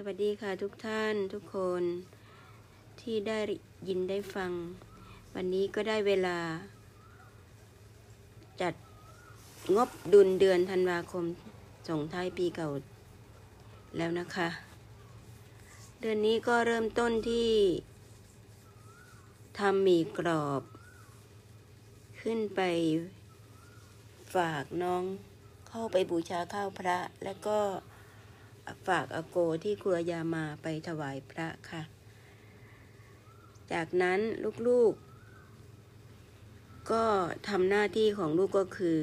สวัสดีค่ะทุกท่านทุกคนที่ได้ยินได้ฟัง วันนี้ก็ได้เวลา จัดงบดุลเดือนธันวาคมส่งท้ายปีเก่าแล้วนะคะ เดือนนี้ก็เริ่มต้นที่ทำหมี่กรอบ ขึ้นไปฝากน้องเข้าไปบูชาข้าวพระแล้วก็ ฝากอาโกที่ครัวยามาไปถวายพระค่ะ จากนั้นลูกๆ ก็ทำหน้าที่ของลูกก็คือ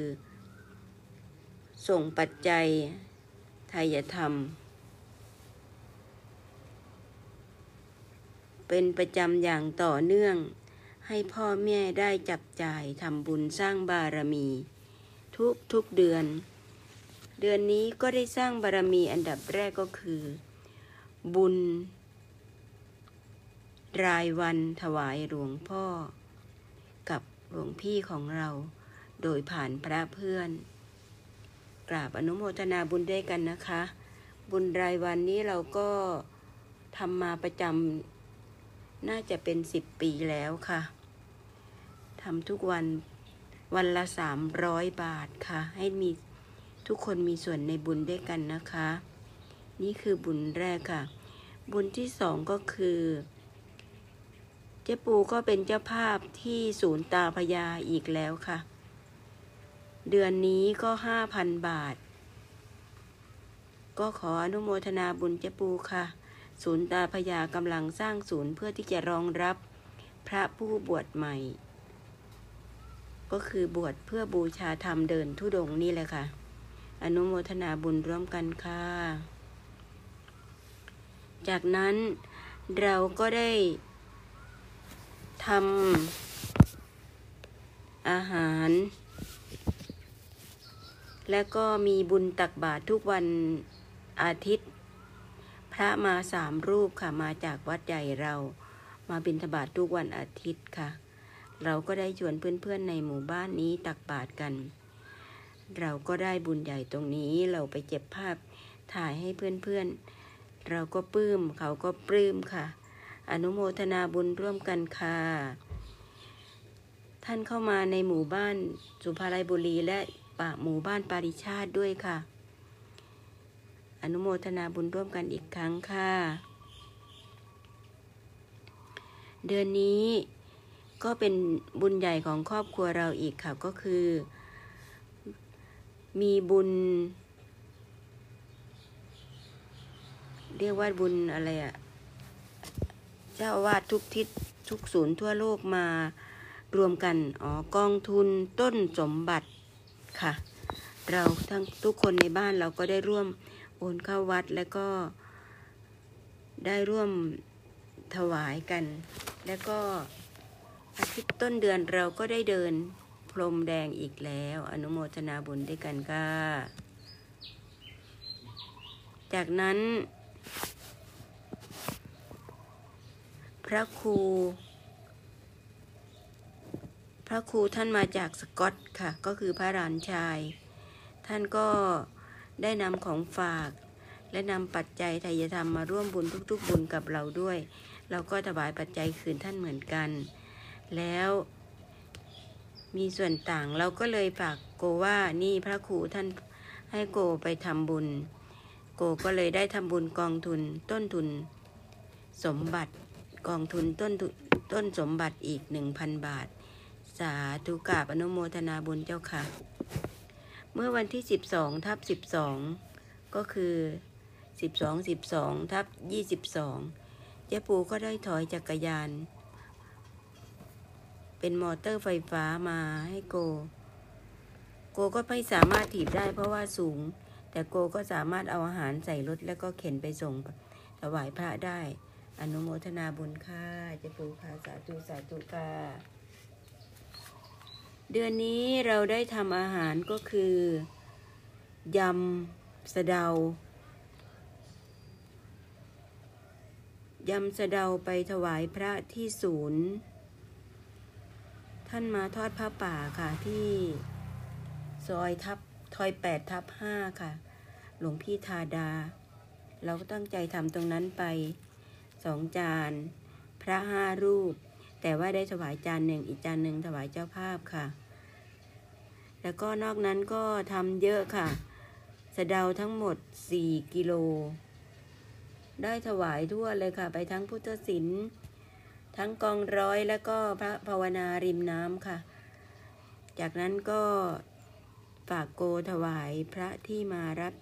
ส่งปัจจัยทายธรรม เป็นประจำอย่างต่อเนื่องให้พ่อแม่ได้จับจ่ายทำบุญสร้างบารมี ทุกทุกเดือน เดือนนี้ก็ได้สร้างบารมีอันดับแรกก็คือ บุญ รายวันถวายหลวงพ่อ กับหลวงพี่ของเรา โดยผ่านพระเพื่อน กราบอนุโมทนาบุญด้วยกันนะคะ บุญรายวันนี้เราก็ทำมาประจำน่าจะเป็นสิบปีแล้วค่ะทำทุกวันวันละสามร้อยบาทค่ะ ให้มี ทุกคนมีส่วนในบุญด้วยกันนะคะ นี่คือบุญแรกค่ะ บุญที่สองก็คือ เจ๊ปูก็เป็นเจ้าภาพที่ศูนย์ตาพยาอีกแล้วค่ะ เดือนนี้ก็ห้าพันบาท ก็ขออนุโมทนาบุญเจ๊ปูค่ะ ศูนย์ตาพยากำลังสร้างศูนย์เพื่อที่จะรองรับพระผู้บวชใหม่ ก็คือบวชเพื่อบูชาธรรมเดินทุดงนี่แหละค่ะ อนุโมทนาบุญร่วมกันค่ะ จากนั้นเราก็ได้ทำอาหาร และก็มีบุญตักบาตรทุกวันอาทิตย์ พระมาสามรูปค่ะมาจากวัดใหญ่เรามาบิณฑบาตทุกวันอาทิตย์ค่ะ เราก็ได้ชวนเพื่อนๆในหมู่บ้านนี้ตักบาตรกัน เราก็ได้บุญใหญ่ตรงนี้เราไปเก็บภาพถ่ายให้เพื่อนๆ เราก็ปลื้มเขาก็ปลื้มค่ะ อนุโมทนาบุญร่วมกันค่ะ ท่านเข้ามาในหมู่บ้านสุภาลัยบุรีและป่าหมู่บ้านปาริชาติด้วยค่ะ อนุโมทนาบุญร่วมกันอีกครั้งค่ะ เดือนนี้ก็เป็นบุญใหญ่ของครอบครัวเราอีกค่ะก็คือ มีบุญ เรียกว่าบุญอะไรอะเจ้าวาดทุกทิศทุกศูนย์ทั่วโลกมารวมกัน อ๋อ กองทุนต้นสมบัติค่ะ เราทั้งทุกคนในบ้านเราก็ได้ร่วมโอนเข้าวัดแล้วก็ได้ร่วมถวายกัน แล้วก็อาทิตย์ต้นเดือนเราก็ได้เดิน รมแดงอีกแล้ว อนุโมทนาบุญด้วยกันค่ะ จากนั้น พระครู พระครูท่านมาจากสกอตค่ะ ก็คือพระรานชาย ท่านก็ได้นำของฝาก และนำปัจจัยไทยธรรมมาร่วมบุญทุก ๆ บุญกับเราด้วย เราก็ถวายปัจจัยคืนท่านเหมือนกัน แล้ว มีส่วนต่างเราก็เลยฝากโกว่านี่พระครูท่านให้โกไปทำบุญ โกก็เลยได้ทำบุญกองทุนต้นทุน สมบัติกองทุนต้นต้นสมบัติอีกหนึ่งพันบาท สาธุกาบอนุโมทนาบุญเจ้าค่ะ เมื่อวันที่สิบสองทับสิบสองก็คือสิบสองสิบสองทับยี่สิบสองเจ๊ปูก็ได้ถอยจักรยาน เป็นมอเตอร์ไฟฟ้ามาให้โก โกก็ไม่สามารถถีบได้เพราะว่าสูง แต่โกก็สามารถเอาอาหารใส่รถแล้วก็เข็นไปส่งถวายพระได้ อนุโมทนาบุญค่ะเจ๊ปูค่ะสาธุสาธุค่ะเดือนนี้เราได้ทำอาหารก็คือยำสะเดายำสะเดาไปถวายพระที่ศูนย์ ท่านมาทอดผ้าป่าค่ะที่ซอยทับทอยแปดทับห้าค่ะ หลวงพี่ทาดา เราก็ตั้งใจทำตรงนั้นไปสองจาน พระห้ารูป แต่ว่าได้ถวายจานหนึ่งอีกจานหนึ่งถวายเจ้าภาพค่ะ แล้วก็นอกนั้นก็ทำเยอะค่ะสะเดาทั้งหมด 4 กิโล ได้ถวายทั่วเลยค่ะ ไปทั้งพุทธศิลป์ ทั้งกองร้อยแล้วก็พระภาวนาริมน้ำค่ะ จากนั้นก็ฝากโกถวายพระที่มารับ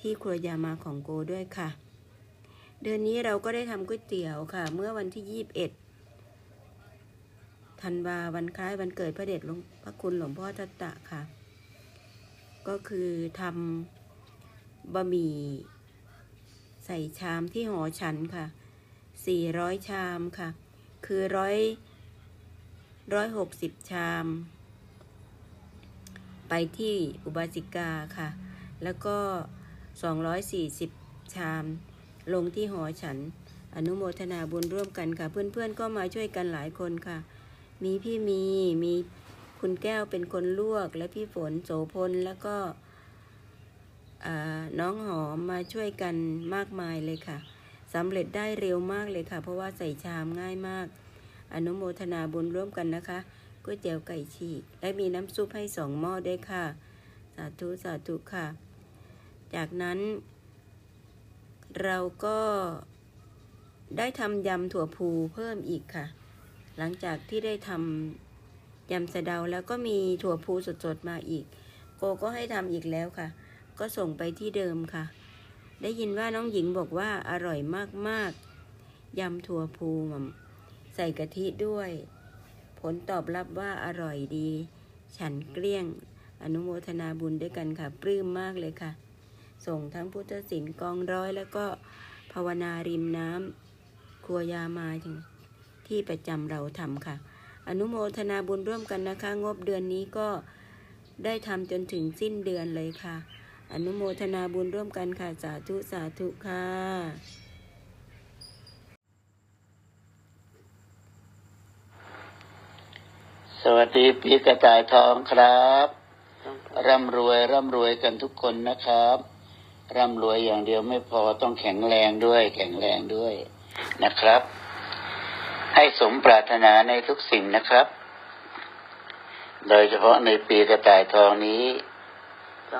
ที่ครัวยามาของโกด้วยค่ะ เดือนนี้เราก็ได้ทำก๋วยเตี๋ยวค่ะ เมื่อวันที่ 21ธันวาวันคล้ายวันเกิดพระเดชหลวงพระคุณหลวงพ่อทัตตะค่ะ ก็คือทำบะหมี่ใส่ชามที่หอฉันค่ะ 400 ชามค่ะ คือร้อยร้อยหกสิบชาม ไปที่อุบาสิกาค่ะ แล้วก็240ชาม ลงที่หอฉัน อนุโมทนาบุญร่วมกันค่ะ เพื่อนๆก็มาช่วยกันหลายคนค่ะ มีพี่มีมีคุณแก้วเป็นคนลวก และพี่ฝนโสพลแล้วก็น้องหอมมาช่วยกันมากมายเลยค่ะ สำเร็จได้เร็วมากเลยค่ะ เพราะว่าใส่ชามง่ายมาก อนุโมทนาบุญร่วมกันนะคะก๋วยเตี๋ยวไก่ฉีกและมีน้ำซุปให้สองหม้อด้วยค่ะ สาธุสาธุค่ะ จากนั้น เราก็ได้ทำยำถั่วพูเพิ่มอีกค่ะ หลังจากที่ได้ทำยำสะเดาแล้วก็มีถั่วพูสดๆมาอีก โกก็ให้ทำอีกแล้วค่ะ ก็ส่งไปที่เดิมค่ะ ได้ยินว่าน้องหญิงบอกว่าอร่อยมากๆ ยำถั่วพูมใส่กะทิด้วย ผลตอบรับว่าอร่อยดี ฉันเกลี้ยง อนุโมทนาบุญด้วยกันค่ะ ปลื้มมากเลยค่ะ ส่งทั้งพุทธศิลป์กองร้อยแล้วก็ภาวนาริมน้ำครัวยามาถึงที่ประจำเราทำค่ะ อนุโมทนาบุญร่วมกันนะคะ งบเดือนนี้ก็ได้ทำจนถึงสิ้นเดือนเลยค่ะ อนุโมทนาบุญร่วมกันค่ะ สาธุ สาธุค่ะสวัสดีปีกระต่ายทองครับ ร่ำรวยร่ำรวยกันทุกคนนะครับ ร่ำรวยอย่างเดียวไม่พอต้องแข็งแรงด้วย แข็งแรงด้วยนะครับ ให้สมปรารถนาในทุกสิ่งนะครับ โดยเฉพาะในปีกระต่ายทองนี้ 2565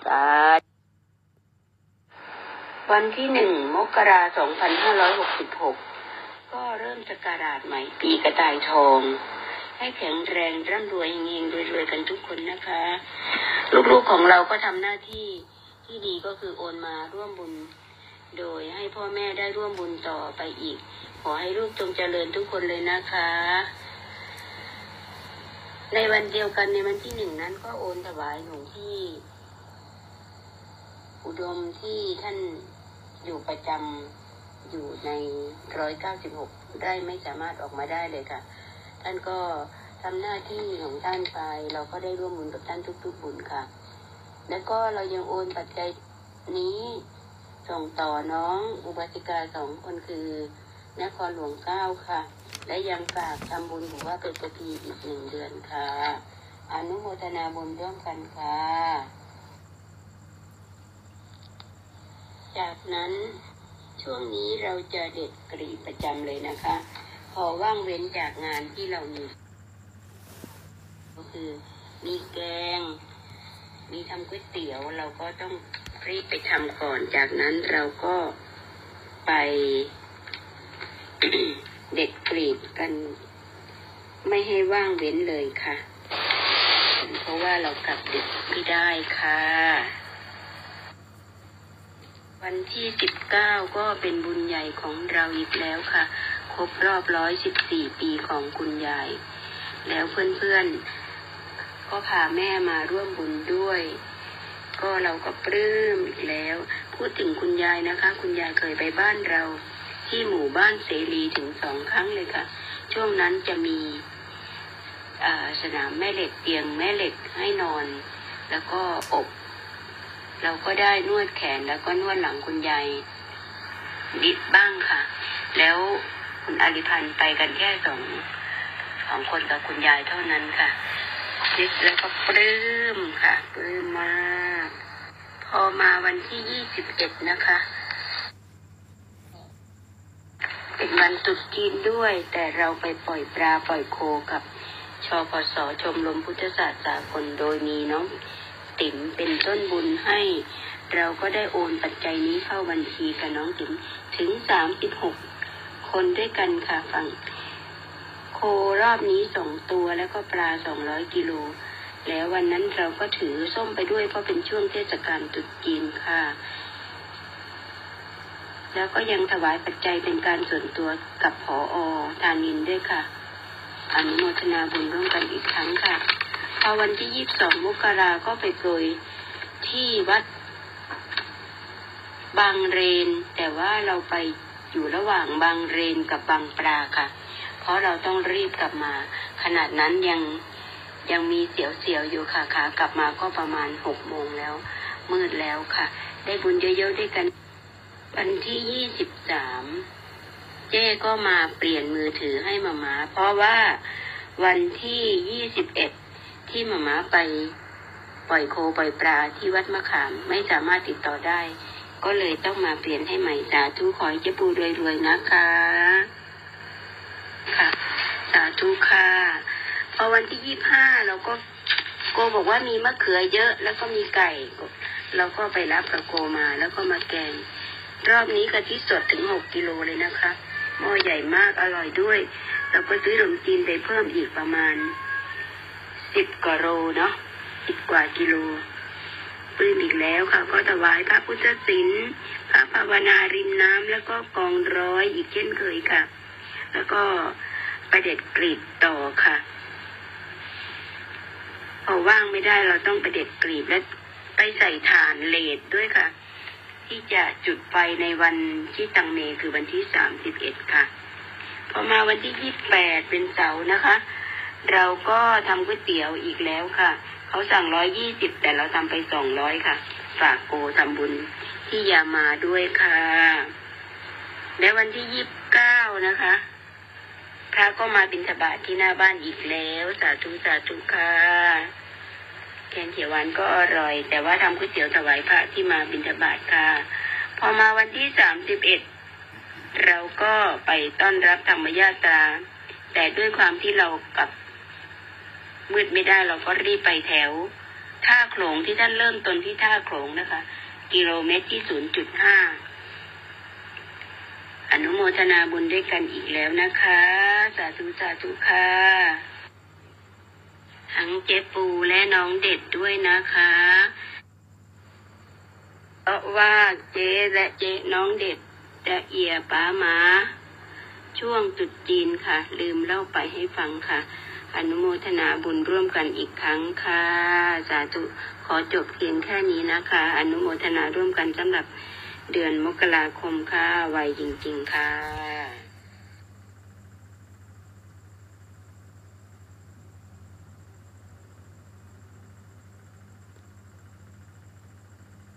2566สาธุวันที่หนึ่งมกราสองพันห้าร้อยหกสิบหกก็เริ่มสกราชใหม่ปีกระต่ายทอง ให้แข็งแรงร่ำรวยเฮงๆรวยๆกันทุกคนนะคะ ลูกๆของเราก็ทำหน้าที่ที่ดีก็คือโอนมาร่วมบุญ โดยให้พ่อแม่ได้ร่วมบุญต่อไปอีก ขอให้ลูกจงเจริญทุกคนเลยนะคะ ในวันเดียวกันในวันที่หนึ่งนั้นก็โอนถวายหลวงพี่ อุดมที่ท่านอยู่ประจำอยู่ในร้อยเก้าสิบหกได้ไม่สามารถออกมาได้เลยค่ะ ท่านก็ทำหน้าที่ของท่านไป เราก็ได้ร่วมบุญกับท่านทุกๆบุญค่ะ แล้วก็เรายังโอนปัจจัยนี้ส่งต่อน้องอุบาสิกาสองคนคือนครหลวงเก้าค่ะ และยังฝากทำบุญถือว่าเป็นกระพีอีกหนึ่งเดือนค่ะ อนุโมทนาบุญร่วมกันค่ะ จากนั้นช่วงนี้เราจะเด็ดกรีประจำเลยนะคะ พอว่างเว้นจากงานที่เรามี ก็คือมีแกง มีทำก๋วยเตี๋ยวเราก็ต้องรีบไปทำก่อน จากนั้นเราก็ไป เด็ดกรีดกัน ไม่ให้ว่างเว้นเลยค่ะ เพราะว่าเรากลับดึกไม่ได้ค่ะ วันที่สิบเก้าก็เป็นบุญใหญ่ของเราอีกแล้วค่ะ ครบรอบร้อยสิบสี่ปีของคุณยาย แล้วเพื่อนๆ ก็พาแม่มาร่วมบุญด้วยก็เราก็ปลื้มอีกแล้ว พูดถึงคุณยายนะคะ คุณยายเคยไปบ้านเรา ที่หมู่บ้านเสรีถึงสองครั้งเลยค่ะ ช่วงนั้นจะมีสนามแม่เหล็กเตียงแม่เหล็กให้นอน แล้วก็อบ เราก็ได้นวดแขนแล้วก็นวดหลังคุณยายนิดบ้างค่ะ แล้วคุณอริพันธ์ไปกันแค่สองสองคนกับคุณยายเท่านั้นค่ะนิดแล้วก็ปลื้มค่ะปลื้มมาก พอมาวันที่ยี่สิบเอ็ดนะคะ เป็นวันตรุษจีนด้วย แต่เราไปปล่อยปลาปล่อยโคกับชพสชมรมพุทธศาสตร์สากลโดยมีน้องติ๋มเป็นต้นบุญให้ เราก็ได้โอนปัจจัยนี้เข้าบัญชีกับน้องติ๋มถึงสามสิบหกคนด้วยกันค่ะฟังโครอบนี้สองตัวแล้วก็ปลาสองร้อยกิโลแล้ววันนั้นเราก็ถือส้มไปด้วยเพราะเป็นช่วงเทศกาลตรุษจีนค่ะ แล้วก็ยังถวายปัจจัยเป็นการส่วนตัวกับผออทานินด้วยค่ะ อนุโมทนาบุญร่วมกันอีกครั้งค่ะพอวันที่ยี่สิบสองมกราก็ไปโปรยที่วัดบางเรน แต่ว่าเราไปอยู่ระหว่างบางเรนกับบางปลาค่ะ เพราะเราต้องรีบกลับมา ขนาดนั้นยังยังมีเสียวๆอยู่ค่ะขากลับมาก็ประมาณหกโมงแล้ว มืดแล้วค่ะ ได้บุญเยอะๆด้วยกัน วันที่ยี่สิบสามเจ้ก็มาเปลี่ยนมือถือให้มามาเพราะว่าวันที่ยี่สิบเอ็ดที่มามาไปปล่อยโคปล่อยปลาที่วัดมะขามไม่สามารถติดต่อได้ ก็เลยต้องมาเปลี่ยนให้ใหม่สาธุขอให้เจ้าปูรวยๆนะคะค่ะ สาธุค่ะพอวันที่ยี่ห้าเราก็โกบอกว่ามีมะเขือเยอะแล้วก็มีไก่ เราก็ไปรับกับโกมาแล้วก็มาแกง รอบนี้กะทิสดถึงหกกิโลเลยนะคะหม้อใหญ่มากอร่อยด้วย เราก็ซื้อขนมจีนไปเพิ่มอีกประมาณสิบกว่าโลเนาะสิบกว่ากิโลปลื้มอีกแล้วค่ะ ก็ถวายพระพุทธศิลป์พระภาวนาริมน้ำแล้วก็กองร้อยอีกเช่นเคยค่ะ แล้วก็ประเด็ดกรีดต่อค่ะพอว่างไม่ได้เราต้องประเด็ดกรีบและไปใส่ถ่านเลดด้วยค่ะ ที่จะจุดไฟในวันที่ตังเมคือวันที่สามสิบเอ็ดค่ะ พอมาวันที่ยี่สิบแปดเป็นเสาร์นะคะ เราก็ทำก๋วยเตี๋ยวอีกแล้วค่ะเขาสั่งร้อยยี่สิบแต่เราทำไปสองร้อยค่ะ ฝากโกทำบุญที่ยามาด้วยค่ะ และวันที่ยี่สิบเก้านะคะพระก็มาบิณฑบาตที่หน้าบ้านอีกแล้ว สาธุสาธุค่ะ แกงเขียวหวานก็อร่อย แต่ว่าทำก๋วยเตี๋ยวถวายพระที่มาบิณฑบาตค่ะ พอมาวันที่สามสิบเอ็ดเราก็ไปต้อนรับธรรมญาตรา แต่ด้วยความที่เรากลับมืดไม่ได้เราก็รีบไปแถว ท่าโขลงที่ท่านเริ่มต้นที่ท่าโขลงนะคะ กิโลเมตรที่ศูนย์จุดห้าอนุโมทนาบุญด้วยกันอีกแล้วนะคะ สาธุสาธุค่ะ ทั้งเจ๊ปูและน้องเด็ดด้วยนะคะ เพราะว่าเจ๊และเจ๊น้องเด็ดจะเอียป้ามาช่วงตรุดจีนค่ะ ลืมเล่าไปให้ฟังค่ะ อนุโมทนาบุญร่วมกันอีกครั้งค่ะ สาธุขอจบเพียงแค่นี้นะคะ อนุโมทนาร่วมกันสำหรับเดือนมกราคมค่ะไวจริง ๆ ค่ะ